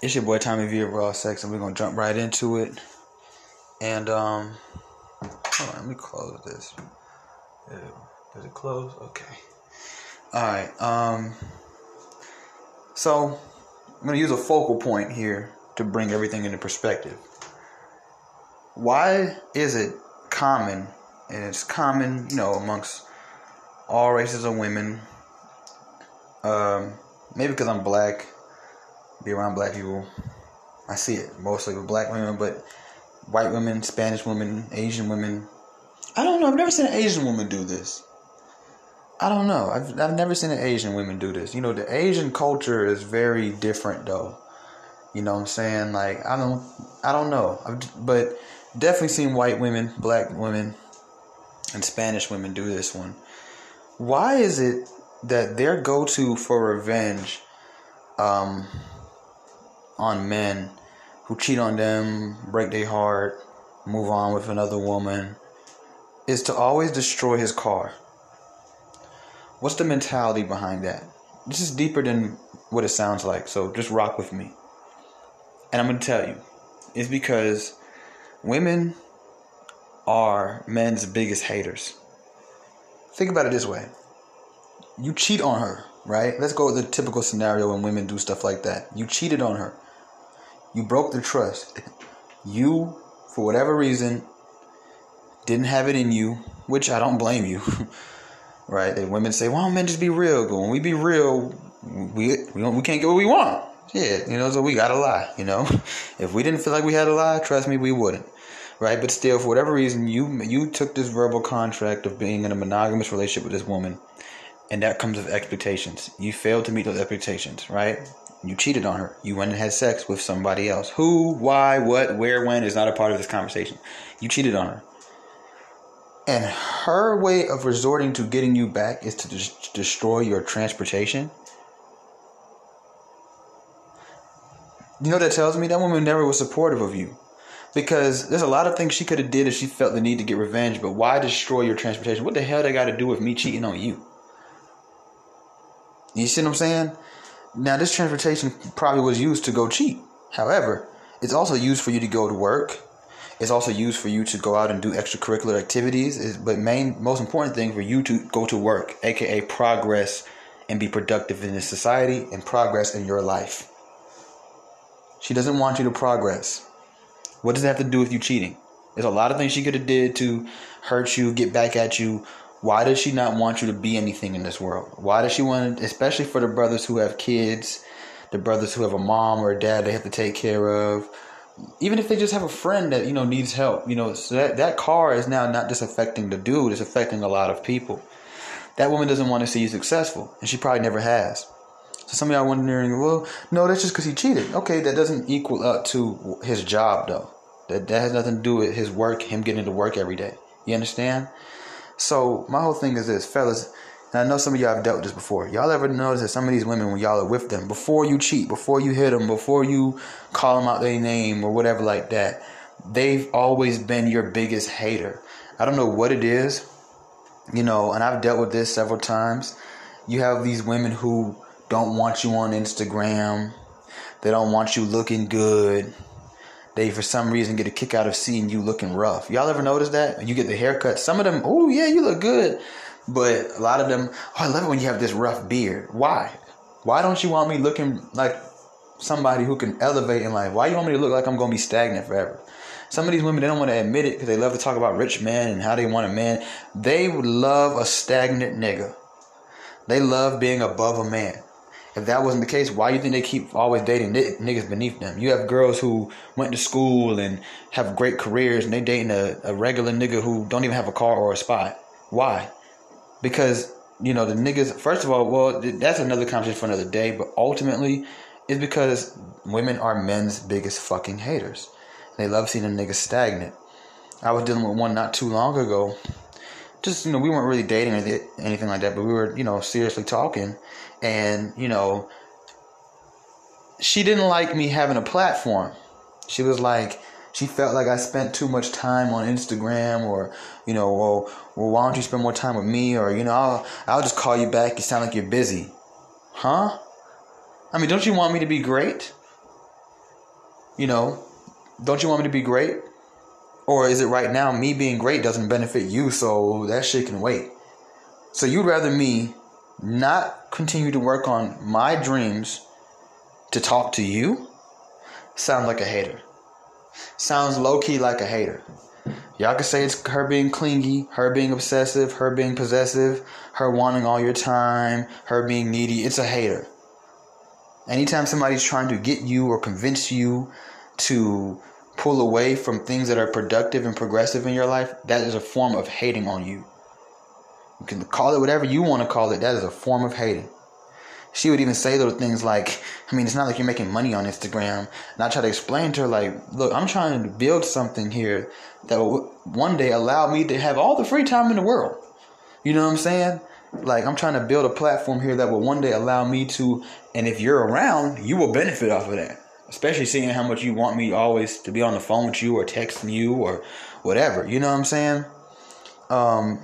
It's your boy Tommy V of Raw Sex, and we're gonna jump right into it. And um, on, let me close this. Does it close? Okay. All right. Um. So I'm gonna use a focal point here to bring everything into perspective. Why is it common, and it's common, you know, amongst all races of women? Um, maybe because I'm black be around black people. I see it mostly with black women, but white women, Spanish women, Asian women. I don't know. I've never seen an Asian woman do this. I don't know. I've I've never seen an Asian woman do this. You know, the Asian culture is very different, though. You know what I'm saying? Like I don't I don't know. I've, but definitely seen white women, black women, and Spanish women do this one. Why is it that their go-to for revenge? Um, on men who cheat on them, break their heart, move on with another woman, is to always destroy his car. What's the mentality behind that? This is deeper than what it sounds like, so just rock with me. And I'm going to tell you, it's because women are men's biggest haters. Think about it this way you cheat on her, right? Let's go with the typical scenario when women do stuff like that. You cheated on her. You broke the trust. You, for whatever reason, didn't have it in you, which I don't blame you. right? And women say, "Why don't men just be real?" But when we be real, we we, we can't get what we want. Yeah, you know, so we gotta lie. You know, if we didn't feel like we had to lie, trust me, we wouldn't. Right? But still, for whatever reason, you you took this verbal contract of being in a monogamous relationship with this woman, and that comes with expectations. You failed to meet those expectations, right? You cheated on her. You went and had sex with somebody else. Who, why, what, where, when is not a part of this conversation. You cheated on her. And her way of resorting to getting you back is to des- destroy your transportation. You know that tells me? That woman never was supportive of you. Because there's a lot of things she could have did if she felt the need to get revenge, but why destroy your transportation? What the hell they got to do with me cheating on you? You see what I'm saying? Now, this transportation probably was used to go cheat. However, it's also used for you to go to work. It's also used for you to go out and do extracurricular activities. But main, most important thing for you to go to work, aka progress and be productive in this society and progress in your life. She doesn't want you to progress. What does that have to do with you cheating? There's a lot of things she could have did to hurt you, get back at you, why does she not want you to be anything in this world? Why does she want, especially for the brothers who have kids, the brothers who have a mom or a dad they have to take care of, even if they just have a friend that you know needs help, you know, so that that car is now not just affecting the dude; it's affecting a lot of people. That woman doesn't want to see you successful, and she probably never has. So some of y'all wondering, well, no, that's just because he cheated. Okay, that doesn't equal up to his job though. That that has nothing to do with his work, him getting to work every day. You understand? So my whole thing is this, fellas. And I know some of y'all have dealt with this before. Y'all ever notice that some of these women, when y'all are with them, before you cheat, before you hit them, before you call them out their name or whatever like that, they've always been your biggest hater. I don't know what it is, you know, and I've dealt with this several times. You have these women who don't want you on Instagram. They don't want you looking good they for some reason get a kick out of seeing you looking rough. Y'all ever notice that? You get the haircut. Some of them, oh yeah, you look good. But a lot of them, oh, I love it when you have this rough beard. Why? Why don't you want me looking like somebody who can elevate in life? Why you want me to look like I'm gonna be stagnant forever? Some of these women they don't want to admit it because they love to talk about rich men and how they want a man. They would love a stagnant nigga. They love being above a man. If that wasn't the case, why do you think they keep always dating niggas beneath them? You have girls who went to school and have great careers, and they dating a, a regular nigga who don't even have a car or a spot. Why? Because you know the niggas. First of all, well, that's another conversation for another day. But ultimately, it's because women are men's biggest fucking haters. They love seeing a nigga stagnant. I was dealing with one not too long ago. Just you know, we weren't really dating or anything like that, but we were you know seriously talking and you know she didn't like me having a platform. She was like she felt like i spent too much time on instagram or you know well, well why don't you spend more time with me? Or you know i'll, I'll just call you back. You sound like you're busy. Huh? I mean don't you want me to be great? You know, don't you want me to be great? Or is it right now me being great doesn't benefit you, so that shit can wait? So you'd rather me not continue to work on my dreams to talk to you? sounds like a hater. Sounds low key like a hater. Y'all can say it's her being clingy, her being obsessive, her being possessive, her wanting all your time, her being needy. It's a hater. Anytime somebody's trying to get you or convince you to pull away from things that are productive and progressive in your life, that is a form of hating on you. You can call it whatever you want to call it. That is a form of hating. She would even say little things like, I mean, it's not like you're making money on Instagram. And I try to explain to her, like, look, I'm trying to build something here that will one day allow me to have all the free time in the world. You know what I'm saying? Like, I'm trying to build a platform here that will one day allow me to, and if you're around, you will benefit off of that. Especially seeing how much you want me always to be on the phone with you or texting you or whatever. You know what I'm saying? Um,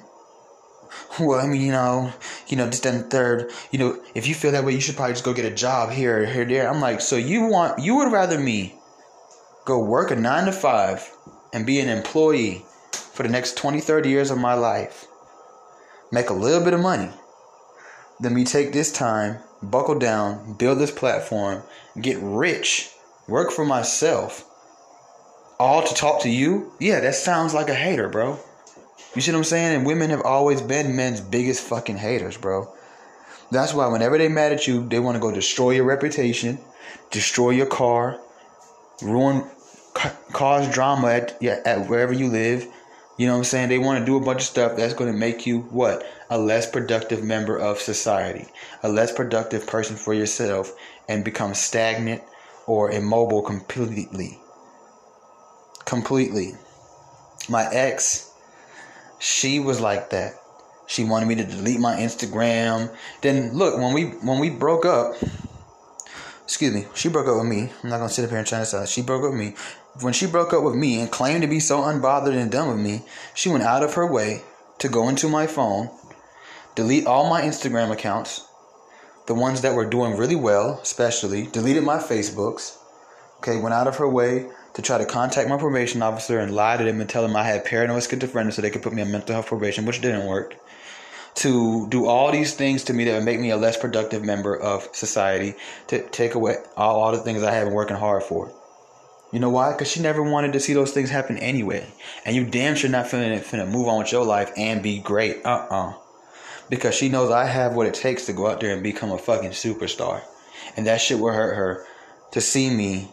well, I mean, you know, you know, just then third, you know, if you feel that way, you should probably just go get a job here, here, there. I'm like, so you want, you would rather me go work a nine to five and be an employee for the next 20, 30 years of my life, make a little bit of money, than me take this time, buckle down, build this platform, get rich, work for myself, all to talk to you? Yeah, that sounds like a hater, bro. You see what I'm saying? And women have always been men's biggest fucking haters, bro. That's why whenever they mad at you, they want to go destroy your reputation, destroy your car, ruin, cause drama at, yeah, at wherever you live. You know what I'm saying? They want to do a bunch of stuff that's going to make you what? A less productive member of society, a less productive person for yourself, and become stagnant or immobile completely. Completely. My ex she was like that. She wanted me to delete my Instagram. Then look, when we when we broke up, excuse me, she broke up with me. I'm not gonna sit up here and try to say she broke up with me. When she broke up with me and claimed to be so unbothered and done with me, she went out of her way to go into my phone, delete all my Instagram accounts, the ones that were doing really well, especially, deleted my Facebooks, okay, went out of her way to try to contact my probation officer and lie to them and tell them I had paranoid schizophrenia so they could put me on mental health probation, which didn't work. To do all these things to me that would make me a less productive member of society, to take away all, all the things I have been working hard for. You know why? Because she never wanted to see those things happen anyway. And you damn sure not finna, finna move on with your life and be great. Uh uh-uh. uh. Because she knows I have what it takes to go out there and become a fucking superstar. And that shit will hurt her to see me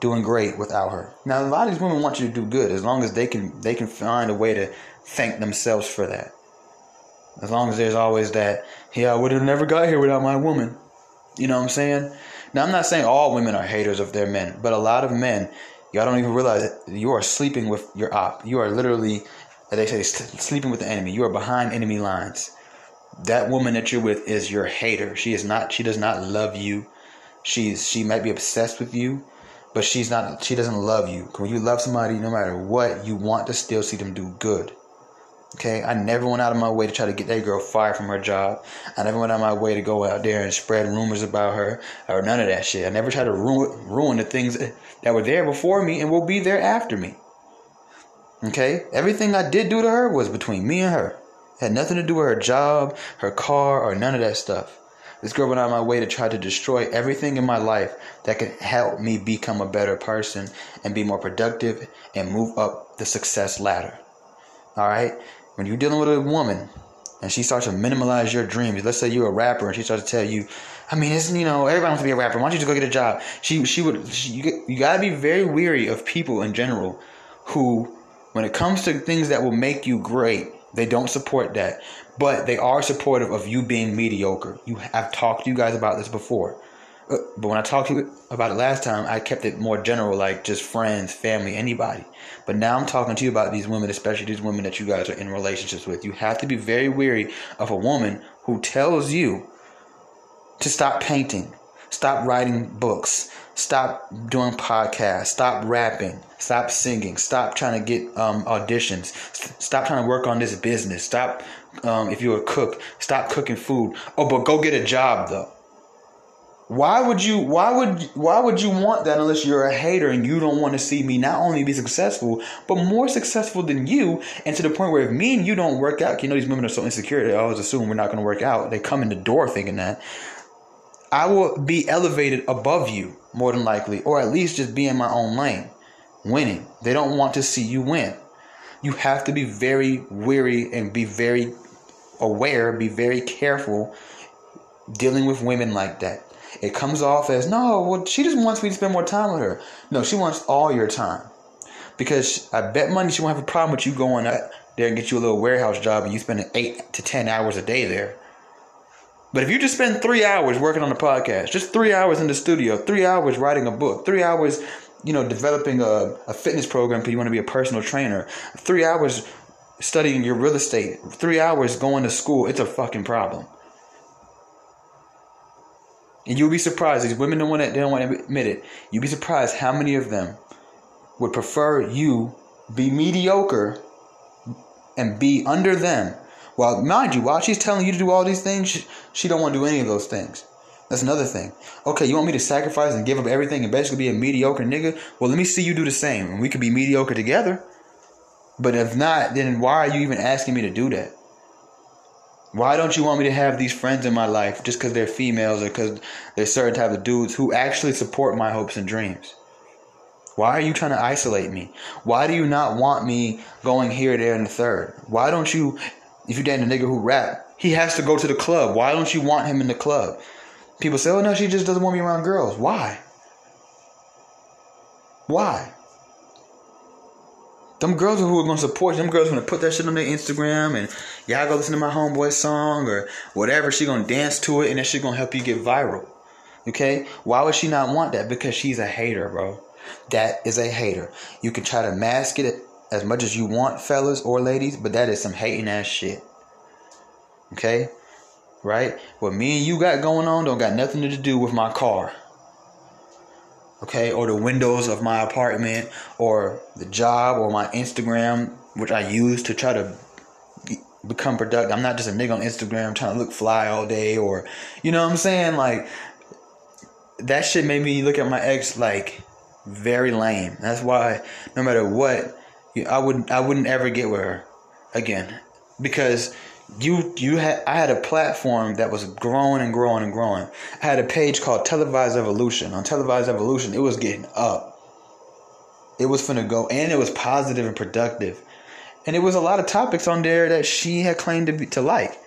doing great without her. Now a lot of these women want you to do good as long as they can they can find a way to thank themselves for that. As long as there's always that, yeah, I would have never got here without my woman. You know what I'm saying? Now I'm not saying all women are haters of their men, but a lot of men, y'all don't even realize that you are sleeping with your op. You are literally, as they say, sleeping with the enemy. You are behind enemy lines. That woman that you're with is your hater. She is not. She does not love you. She's she might be obsessed with you but she's not she doesn't love you. When you love somebody no matter what you want to still see them do good. Okay? I never went out of my way to try to get that girl fired from her job. I never went out of my way to go out there and spread rumors about her or none of that shit. I never tried to ruin, ruin the things that were there before me and will be there after me. Okay? Everything i did do to her was between me and her. It had nothing to do with her job her car or none of that stuff this girl went out of my way to try to destroy everything in my life that could help me become a better person and be more productive and move up the success ladder. All right? When you're dealing with a woman and she starts to minimize your dreams, let's say you're a rapper and she starts to tell you, I mean, isn't you know everybody wants to be a rapper? Why don't you just go get a job? She she would she, you, you gotta be very weary of people in general who, when it comes to things that will make you great, they don't support that, but they are supportive of you being mediocre. You I've talked to you guys about this before. Uh, but when I talked to you about it last time, I kept it more general, like just friends, family, anybody. But now I'm talking to you about these women, especially these women that you guys are in relationships with. You have to be very weary of a woman who tells you to stop painting, stop writing books, stop doing podcasts, stop rapping, stop singing, stop trying to get um, auditions, stop trying to work on this business, stop, um, if you're a cook, stop cooking food. Oh, but go get a job though. Why would you why would why would you want that unless you're a hater and you don't want to see me not only be successful, but more successful than you, and to the point where if me and you don't work out, you know these women are so insecure, they always assume we're not gonna work out. They come in the door thinking that. I will be elevated above you, more than likely, or at least just be in my own lane, winning. They don't want to see you win. You have to be very weary and be very aware, be very careful dealing with women like that it comes off as no, well, she just wants me to spend more time with her. No, she wants all your time. Because I bet money she won't have a problem with you going up there and get you a little warehouse job and you spending eight to ten hours a day there. But if you just spend three hours working on the podcast, just three hours in the studio, three hours writing a book, three hours, you know, developing a, a fitness program because you want to be a personal trainer, three hours studying your real estate, three hours going to school, it's a fucking problem. And you'll be surprised. These women don't want to. They don't want to admit it. You'll be surprised how many of them would prefer you be mediocre and be under them. While mind you, while she's telling you to do all these things, she, she don't want to do any of those things. That's another thing. Okay, you want me to sacrifice and give up everything and basically be a mediocre nigga? Well, let me see you do the same, and we could be mediocre together. But if not, then why are you even asking me to do that? Why don't you want me to have these friends in my life just because they're females or because they're certain type of dudes who actually support my hopes and dreams? Why are you trying to isolate me? Why do you not want me going here, there, and the third? Why don't you, if you date a nigga who rap, he has to go to the club. Why don't you want him in the club? People say, oh no, she just doesn't want me around girls. Why? Why? Them girls who are gonna support you, them girls gonna put that shit on their Instagram and y'all go listen to my homeboy song or whatever. She gonna dance to it and that shit gonna help you get viral. Okay? Why would she not want that? Because she's a hater, bro. That is a hater. You can try to mask it as much as you want, fellas or ladies, but that is some hating ass shit. Okay? Right? What me and you got going on don't got nothing to do with my car okay, or the windows of my apartment, or the job, or my Instagram, which I use to try to become productive. I'm not just a nigga on Instagram trying to look fly all day, or you know what I'm saying? Like that shit made me look at my ex like very lame. That's why no matter what, I would I wouldn't ever get with her again because you you had I had a platform that was growing and growing and growing. I had a page called Televised Evolution. On Televised Evolution, it was getting up. It was finna go, and it was positive and productive, and it was a lot of topics on there that she had claimed to be to like.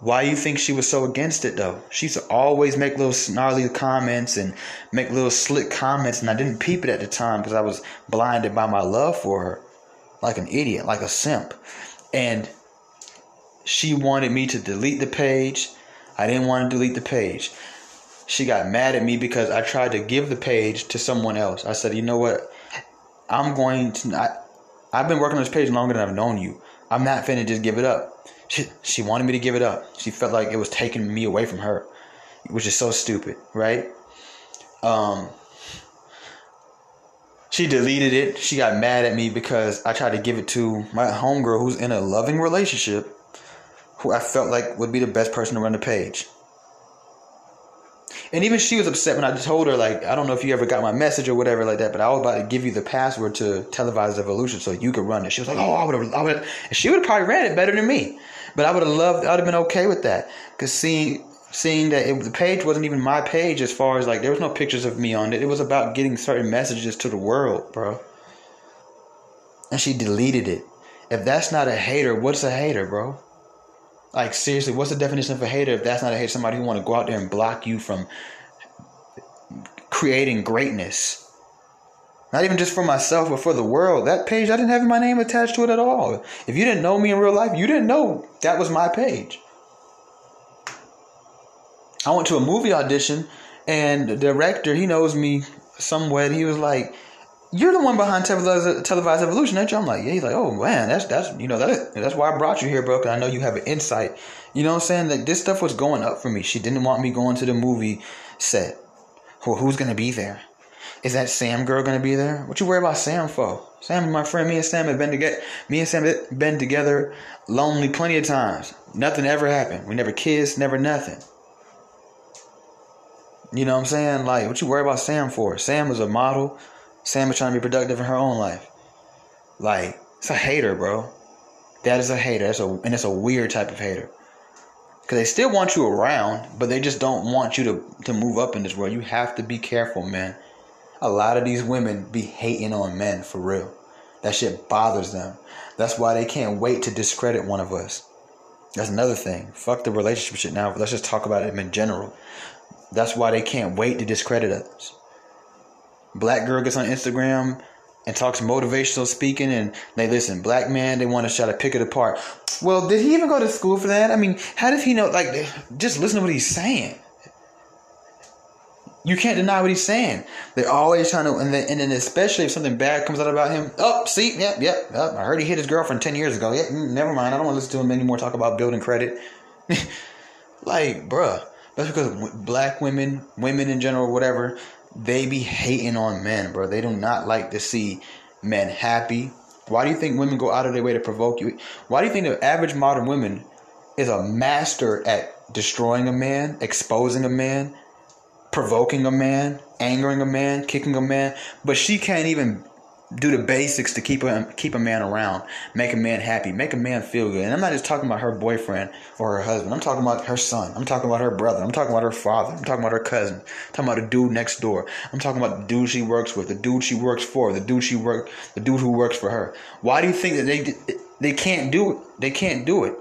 Why you think she was so against it though? She used to always make little snarly comments and make little slick comments, and I didn't peep it at the time because I was blinded by my love for her, like an idiot, like a simp, and she wanted me to delete the page. I didn't want to delete the page. She got mad at me because I tried to give the page to someone else. I said, you know what? I'm going to. I, I've been working on this page longer than I've known you. I'm not finna just give it up. She, she wanted me to give it up. She felt like it was taking me away from her, which is so stupid, right? Um, she deleted it. She got mad at me because I tried to give it to my homegirl who's in a loving relationship who I felt like would be the best person to run the page. And even she was upset when I told her, like, I don't know if you ever got my message or whatever like that, but I was about to give you the password to Televised Evolution so you could run it. She was like, oh, I would have, I would she would have probably ran it better than me. But I would have loved, I would have been okay with that. Because seeing, seeing that it, the page wasn't even my page as far as like, there was no pictures of me on it. It was about getting certain messages to the world, bro. And she deleted it. If that's not a hater, what's a hater, bro? Like seriously, what's the definition of a hater if that's not a hater? Somebody who want to go out there and block you from creating greatness. Not even just for myself, but for the world. That page, I didn't have my name attached to it at all. If you didn't know me in real life, you didn't know that was my page. I went to a movie audition, and the director, he knows me somewhat. He was like, you're the one behind televised, evolution, ain't you? I'm like, yeah. He's like, oh man, that's that's you know that that's why I brought you here, bro. Cause I know you have an insight. You know what I'm saying? That this stuff was going up for me. She didn't want me going to the movie set. Well, who's gonna be there? Is that Sam girl gonna be there? What you worry about Sam for? Sam, my friend, me and Sam have been together. Me and Sam have been together lonely plenty of times. Nothing ever happened. We never kissed, never nothing. You know what I'm saying? Like, what you worry about Sam for? Sam is a model. Sam is trying to be productive in her own life. Like, it's a hater, bro. That is a hater. That's a and it's a weird type of hater. Cause they still want you around, but they just don't want you to to move up in this world. You have to be careful, man. A lot of these women be hating on men for real. That shit bothers them. That's why they can't wait to discredit one of us. That's another thing. Fuck the relationship shit now. Let's just talk about it in general. That's why they can't wait to discredit us. Black girl gets on Instagram and talks motivational speaking and they listen, black man, they want to try to pick it apart. Well, did he even go to school for that? I mean, how does he know? Like, just listen to what he's saying. You can't deny what he's saying. They're always trying to, and then, and then especially if something bad comes out about him. Oh, see, yep, yep. Oh, I heard he hit his girlfriend ten years ago. Yep, mm, never mind. I don't want to listen to him anymore. Talk about building credit. like, bruh, that's because black women, women in general, whatever, they be hating on men, bro. They do not like to see men happy. Why do you think women go out of their way to provoke you? Why do you think the average modern woman is a master at destroying a man, exposing a man, provoking a man, angering a man, kicking a man, but she can't even do the basics to keep a keep a man around, make a man happy, make a man feel good. And I'm not just talking about her boyfriend or her husband. I'm talking about her son. I'm talking about her brother. I'm talking about her father. I'm talking about her cousin. I'm talking about the dude next door. I'm talking about the dude she works with, the dude she works for, the dude she work, the dude who works for her. Why do you think that they they can't do it? They can't do it.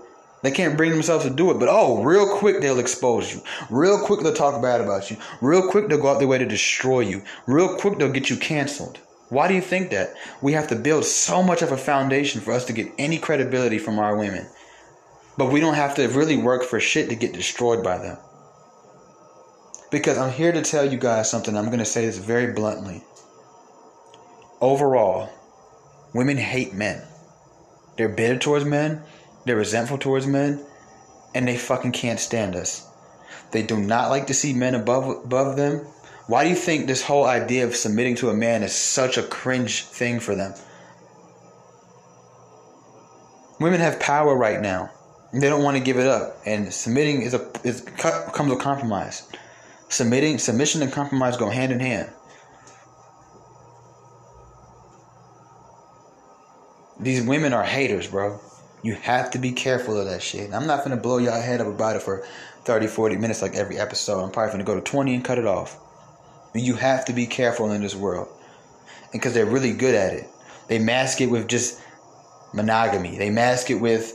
They can't bring themselves to do it, but oh, real quick they'll expose you. Real quick they'll talk bad about you. Real quick they'll go out their way to destroy you. Real quick they'll get you canceled. Why do you think that? We have to build so much of a foundation for us to get any credibility from our women. But we don't have to really work for shit to get destroyed by them. Because I'm here to tell you guys something. I'm going to say this very bluntly. Overall, women hate men. They're bitter towards men, they're resentful towards men, and they fucking can't stand us. They do not like to see men above above them why do you think this whole idea of submitting to a man is such a cringe thing for them? Women have power right now. They don't want to give it up, and submitting is a is comes with compromise. Submitting, submission, and compromise go hand in hand. These women are haters, bro. You have to be careful of that shit. I'm not gonna blow y'all head up about it for 30, 40 minutes like every episode. I'm probably gonna go to 20 and cut it off. You have to be careful in this world. Because they're really good at it. They mask it with just monogamy. They mask it with,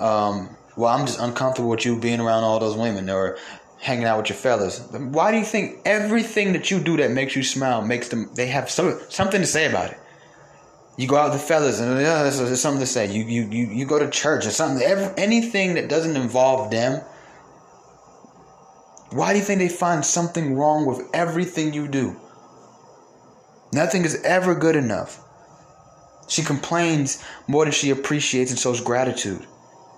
um, well, I'm just uncomfortable with you being around all those women or hanging out with your fellas. Why do you think everything that you do that makes you smile makes them, they have some, something to say about it? You go out with the fellas and there's something to say. You, you, you, you go to church or something. Every, anything that doesn't involve them why do you think they find something wrong with everything you do? Nothing is ever good enough. She complains more than she appreciates and shows gratitude.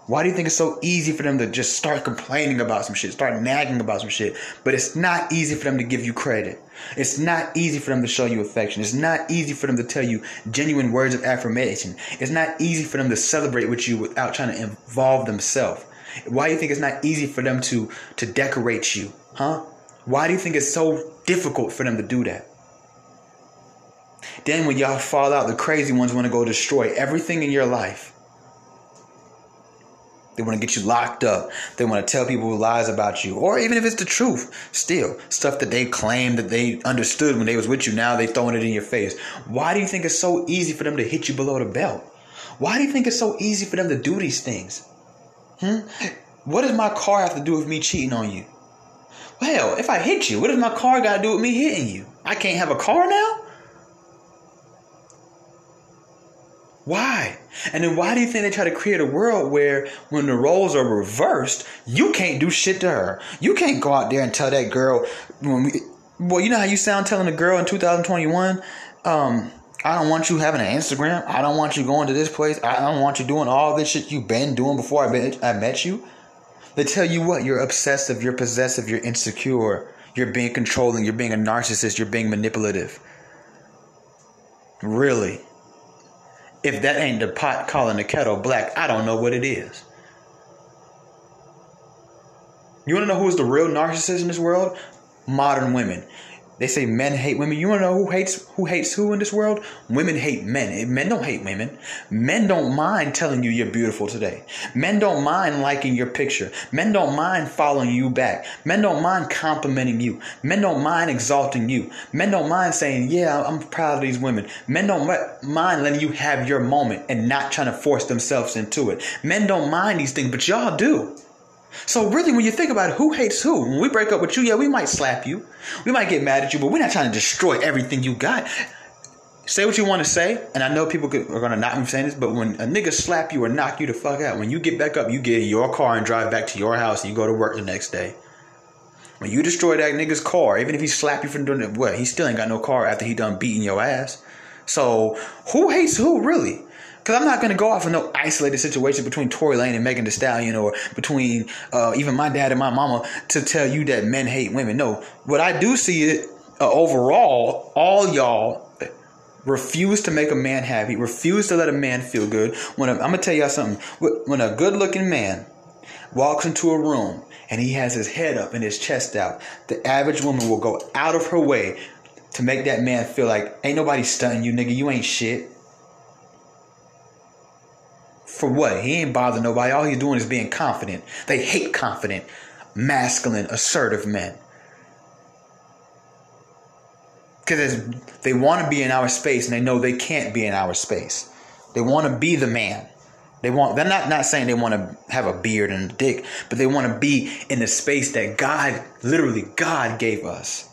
Why do you think it's so easy for them to just start complaining about some shit, start nagging about some shit? But it's not easy for them to give you credit. It's not easy for them to show you affection. It's not easy for them to tell you genuine words of affirmation. It's not easy for them to celebrate with you without trying to involve themselves. Why do you think it's not easy for them to to decorate you? Huh? Why do you think it's so difficult for them to do that? Then when y'all fall out, the crazy ones want to go destroy everything in your life. They want to get you locked up. They want to tell people lies about you. Or even if it's the truth, still, stuff that they claim that they understood when they was with you, now they throwing it in your face. Why do you think it's so easy for them to hit you below the belt? Why do you think it's so easy for them to do these things? Hmm? What does my car have to do with me cheating on you? Well, if I hit you, what does my car got to do with me hitting you? I can't have a car now? Why? And then why do you think they try to create a world where when the roles are reversed, you can't do shit to her? You can't go out there and tell that girl, well, you know how you sound telling a girl in 2021, um, I don't want you having an Instagram. I don't want you going to this place. I don't want you doing all this shit you've been doing before I, been, I met you. They tell you what, you're obsessive, you're possessive, you're insecure, you're being controlling, you're being a narcissist, you're being manipulative. Really? If that ain't the pot calling the kettle black, I don't know what it is. You want to know who's the real narcissist in this world? modern women. They say men hate women. You wanna know who hates who hates who in this world? Women hate men. Eh, men don't hate women. Men don't mind telling you you're beautiful today. Men don't mind liking your picture. Men don't mind following you back. Men don't mind complimenting you. Men don't mind exalting you. Men don't mind saying, "Yeah, I'm proud of these women." Men don't mind letting you have your moment and not trying to force themselves into it. Men don't mind these things, but y'all do. So really, when you think about it, who hates who? When we break up with you, yeah, we might slap you, we might get mad at you, but we're not trying to destroy everything you got. Say what you want to say, and I know people are gonna not be saying this, but when a nigga slap you or knock you the fuck out, when you get back up, you get in your car and drive back to your house, and you go to work the next day. When you destroy that nigga's car, even if he slap you for doing it, what? He still ain't got no car after he done beating your ass. So who hates who really? Because I'm not going to go off of no isolated situation between Tory Lanez and Megan Thee Stallion or between uh, even my dad and my mama to tell you that men hate women. No, what I do see it uh, overall, all y'all refuse to make a man happy, refuse to let a man feel good. When a, I'm gonna tell y'all something. When a good-looking man walks into a room and he has his head up and his chest out, the average woman will go out of her way to make that man feel like ain't nobody stunting you, nigga. You ain't shit. For what? He ain't bothering nobody. All he's doing is being confident. They hate confident, masculine, assertive men. Because they want to be in our space and they know they can't be in our space. They want to be the man. They want they're not, not saying they want to have a beard and a dick, but they want to be in the space that God, literally God gave us.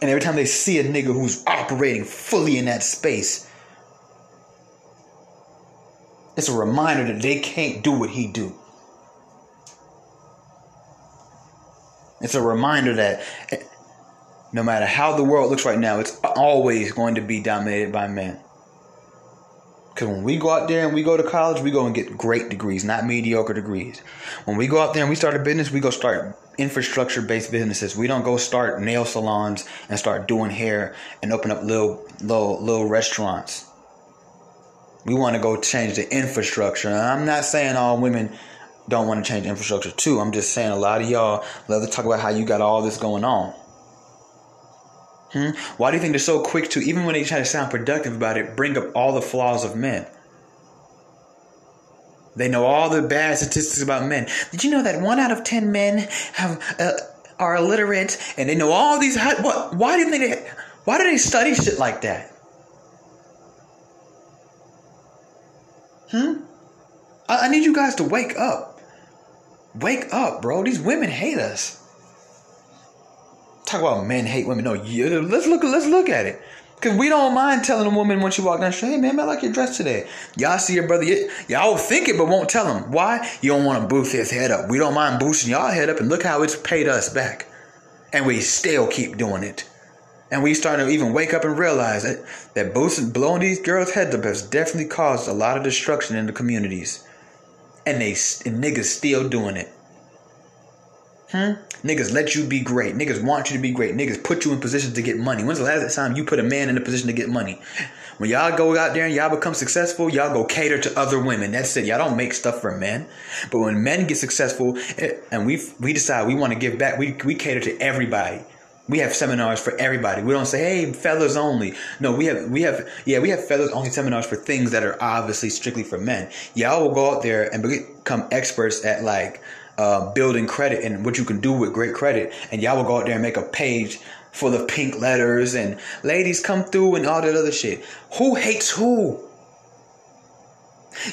And every time they see a nigga who's operating fully in that space, it's a reminder that they can't do what he do. It's a reminder that no matter how the world looks right now, it's always going to be dominated by men. Because when we go out there and we go to college, we go and get great degrees, not mediocre degrees. When we go out there and we start a business, we go start infrastructure based businesses. We don't go start nail salons and start doing hair and open up little little little restaurants. We want to go change the infrastructure. And I'm not saying all women don't want to change infrastructure too. I'm just saying a lot of y'all love to talk about how you got all this going on. Hmm? Why do you think they're so quick to, even when they try to sound productive about it, bring up all the flaws of men? They know all the bad statistics about men. Did you know that one out of ten men have uh, are illiterate, and they know all these? What? Why do they? Why do they study shit like that? Hmm? I, I need you guys to wake up. Wake up, bro. These women hate us. Talk about men hate women. No, let's look. Let's look at it. Cause we don't mind telling a woman when she walk down the street, "Hey man, I like your dress today." Y'all see your brother, y'all will think it, but won't tell him. Why? You don't want to boost his head up. We don't mind boosting y'all head up, and look how it's paid us back, and we still keep doing it. And we start to even wake up and realize that, that boosting, blowing these girls' heads up has definitely caused a lot of destruction in the communities. And they and niggas still doing it. Hmm? Niggas let you be great. Niggas want you to be great. Niggas put you in positions to get money. When's the last time you put a man in a position to get money? When y'all go out there and y'all become successful, y'all go cater to other women. That's it. Y'all don't make stuff for men. But when men get successful eh, and we we decide we want to give back, we, we cater to everybody. We have seminars for everybody. We don't say, "Hey, fellas only." No, we have we have yeah, we have fellas only seminars for things that are obviously strictly for men. Y'all will go out there and become experts at like uh, building credit and what you can do with great credit, and y'all will go out there and make a page full of pink letters and ladies come through and all that other shit. Who hates who?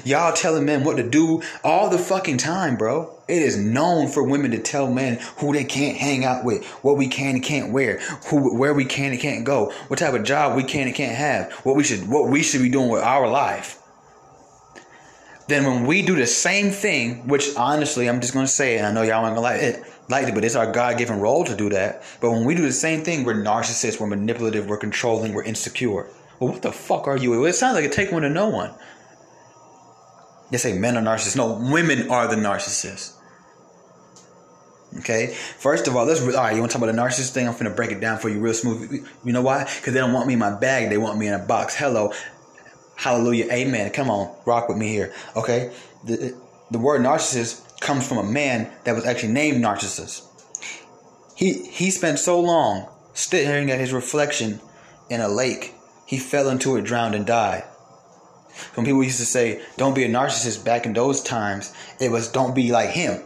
Y'all telling men what to do all the fucking time, bro. It is known for women to tell men who they can't hang out with, what we can and can't wear, who where we can and can't go, what type of job we can and can't have, what we should what we should be doing with our life. Then when we do the same thing, which honestly I'm just gonna say, and I know y'all aren't gonna like it, like it, but it's our God given role to do that. But when we do the same thing, we're narcissists, we're manipulative, we're controlling, we're insecure. Well, what the fuck are you? It sounds like a take one to know one. They say men are narcissists. No, women are the narcissists. Okay. First of all, let's all right. You want to talk about the narcissist thing? I'm gonna break it down for you real smooth. You know why? Because they don't want me in my bag. They want me in a box. Hello, hallelujah, amen. Come on, rock with me here. Okay. The the word narcissist comes from a man that was actually named Narcissus. He he spent so long staring at his reflection in a lake, he fell into it, drowned, and died. When people used to say, "Don't be a narcissist," back in those times, it was "Don't be like him."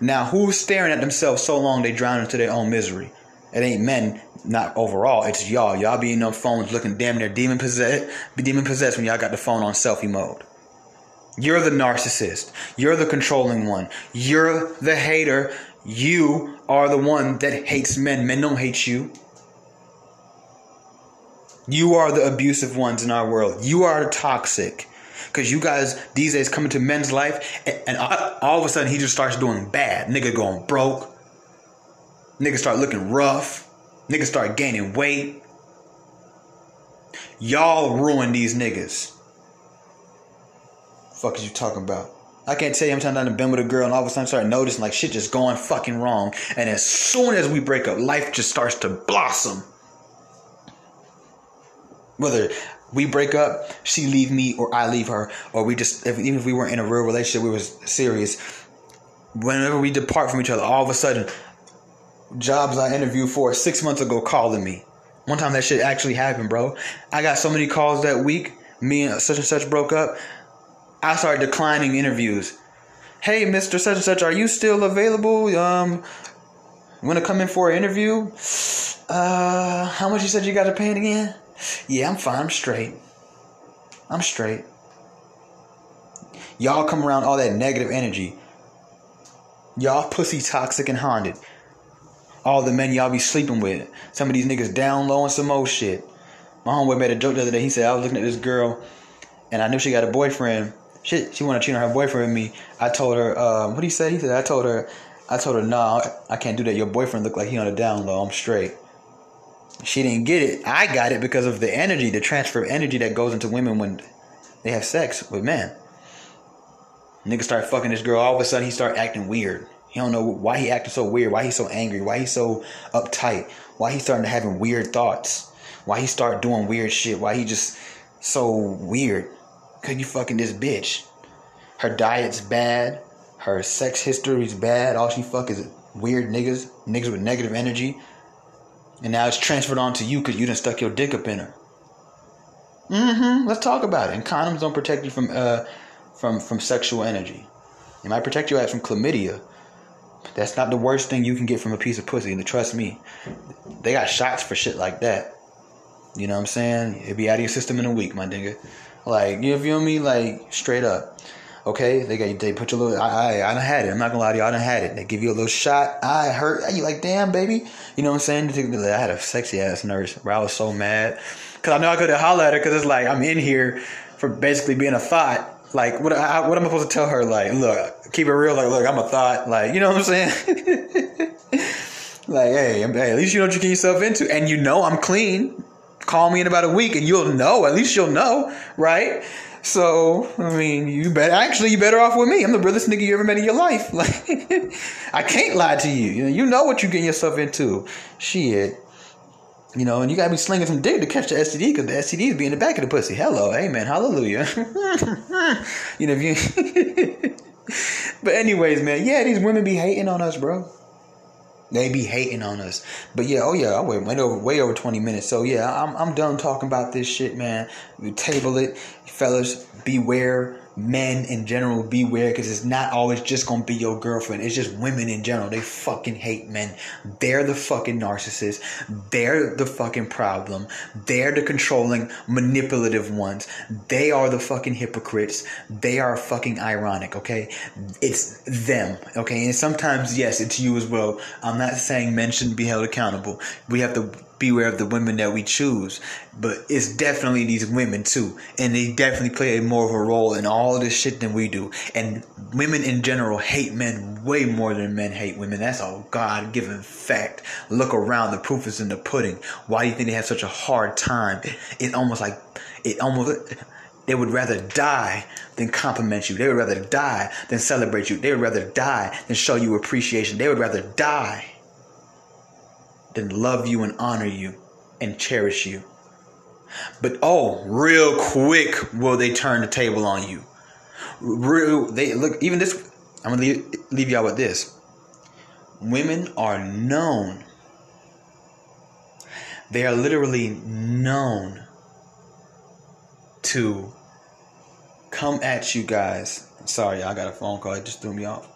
Now, who's staring at themselves so long they drown into their own misery? It ain't men, not overall. It's y'all. Y'all be in them phones looking damn near demon possessed, demon possessed when y'all got the phone on selfie mode. You're the narcissist. You're the controlling one. You're the hater. You are the one that hates men. Men don't hate you. You are the abusive ones in our world. You are toxic. Because you guys these days come into men's life and, and all of a sudden he just starts doing bad. Nigga going broke. Niggas start looking rough. Niggas start gaining weight. Y'all ruin these niggas. Fuck is you talking about? I can't tell you I'm time I've been with a girl and all of a sudden I start noticing like shit just going fucking wrong. And as soon as we break up, life just starts to blossom. Whether we break up, she leave me or I leave her, or we just if, even if we weren't in a real relationship, we was serious. Whenever we depart from each other, all of a sudden, jobs I interviewed for six months ago calling me. One time that shit actually happened, bro. I got so many calls that week. Me and such and such broke up. I started declining interviews. Hey, Mr. Such and Such, are you still available? Um, want to come in for an interview? Uh, how much you said you got to pay again? Yeah, I'm fine. I'm straight. I'm straight. Y'all come around all that negative energy. Y'all pussy toxic and haunted. All the men y'all be sleeping with. Some of these niggas down low and some more shit. My homeboy made a joke the other day. He said, I was looking at this girl and I knew she got a boyfriend shit, she wanted to cheat on her boyfriend with me. I told her, um, what you say? He said, I told her, I told her, nah, I can't do that. Your boyfriend looked like he on a down low. I'm straight. She didn't get it. I got it because of the energy, the transfer of energy that goes into women when they have sex with men. Nigga start fucking this girl. All of a sudden, he start acting weird. He don't know why he acting so weird. Why he so angry. Why he so uptight. Why he starting to having weird thoughts. Why he start doing weird shit. Why he just so weird. Cause you fucking this bitch. Her diet's bad. Her sex history's bad. All she fuck is weird niggas, niggas with negative energy. And now it's transferred onto you because you done stuck your dick up in her. Mm-hmm. Let's talk about it. And condoms don't protect you from uh from from sexual energy. It might protect you from chlamydia. That's not the worst thing you can get from a piece of pussy. And trust me, they got shots for shit like that. You know what I'm saying? It'd be out of your system in a week, my nigga. Like, you feel me? Like, straight up. Okay, they got they put your little. I I, I done had it. I'm not gonna lie to you. I done had it. They give you a little shot. I hurt. You like, damn, baby. You know what I'm saying? I had a sexy ass nurse where I was so mad because I know I could have hollered at her because it's like I'm in here for basically being a thought. Like, what I, what am I supposed to tell her? Like, look, keep it real. Like, look, I'm a thought. Like, you know what I'm saying? like, hey, hey, at least you know what you get yourself into, and you know I'm clean. Call me in about a week and you'll know. At least you'll know, right? So, I mean, you better actually you better off with me. I'm the realest nigga you ever met in your life. Like, I can't lie to you. You know, you know what you're getting yourself into. Shit. You know, and you gotta be slinging some dick to catch the STD because the STD is be in the back of the pussy. Hello, amen, hallelujah. you know, you. but anyways, man, yeah, these women be hating on us, bro. They be hating on us. But yeah, oh yeah, I went, went over way over 20 minutes. So yeah, I'm I'm done talking about this shit, man. We table it. Fellas, beware men in general beware because it's not always just gonna be your girlfriend. It's just women in general. They fucking hate men. They're the fucking narcissists. They're the fucking problem. They're the controlling, manipulative ones. They are the fucking hypocrites. They are fucking ironic, okay? It's them, okay? And sometimes, yes, it's you as well. I'm not saying men shouldn't be held accountable. We have to beware of the women that we choose. But it's definitely these women too. And they definitely play a more of a role in all this shit than we do. And women in general hate men way more than men hate women. That's a God given fact. Look around, the proof is in the pudding. Why do you think they have such a hard time? It's almost like it almost they would rather die than compliment you. They would rather die than celebrate you. They would rather die than show you appreciation. They would rather die than love you and honor you and cherish you. But oh, real quick will they turn the table on you. Real, they look even this. I'm gonna leave, leave y'all with this. Women are known. They are literally known to come at you guys. Sorry, I got a phone call. It just threw me off.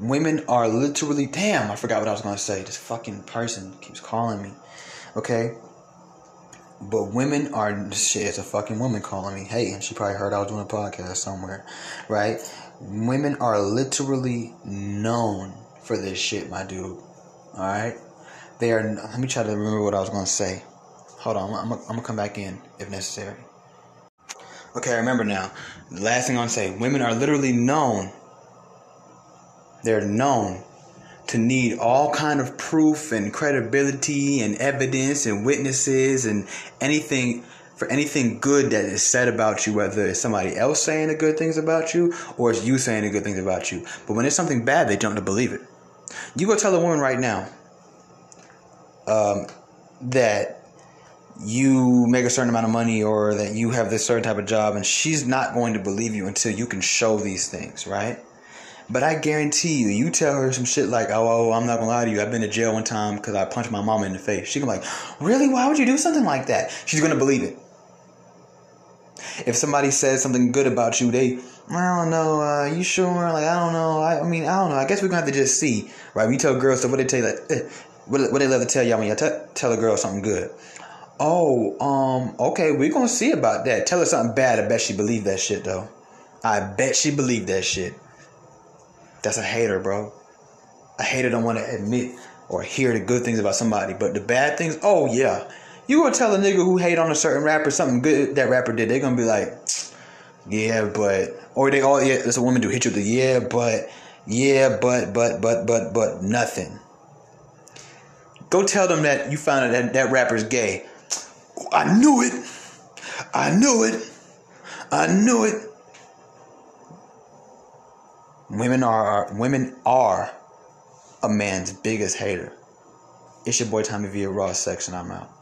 Women are literally. Damn, I forgot what I was going to say. This fucking person keeps calling me. Okay? But women are. Shit, it's a fucking woman calling me. Hey, and she probably heard I was doing a podcast somewhere. Right? Women are literally known for this shit, my dude. Alright? They are. Let me try to remember what I was going to say. Hold on, I'm, I'm, I'm gonna come back in if necessary. Okay, I remember now. The last thing I'm gonna say women are literally known. They're known to need all kind of proof and credibility and evidence and witnesses and anything for anything good that is said about you, whether it's somebody else saying the good things about you or it's you saying the good things about you. But when it's something bad, they don't believe it. You go tell a woman right now um, that you make a certain amount of money or that you have this certain type of job and she's not going to believe you until you can show these things, right? But I guarantee you, you tell her some shit like, oh, oh I'm not gonna lie to you, I've been to jail one time because I punched my mama in the face. She can be like, really? Why would you do something like that? She's gonna believe it. If somebody says something good about you, they, I don't know, uh, you sure? Like, I don't know. I, I, mean, I don't know. I guess we're gonna have to just see, right? We tell girls, so what they tell you, like, eh, what, what they love to tell y'all when you t- tell a girl something good. Oh, um, okay, we're gonna see about that. Tell her something bad. I bet she believed that shit though. I bet she believed that shit. That's a hater, bro. A hater don't want to admit or hear the good things about somebody, but the bad things, oh yeah. You gonna tell a nigga who hate on a certain rapper something good that rapper did, they're gonna be like, yeah, but or they all yeah, there's a woman do hit you with the yeah, but yeah, but but but but but nothing. Go tell them that you found out that that rapper's gay. I knew it. I knew it. I knew it. Women are women are a man's biggest hater. It's your boy Tommy Villa Raw section. I'm out.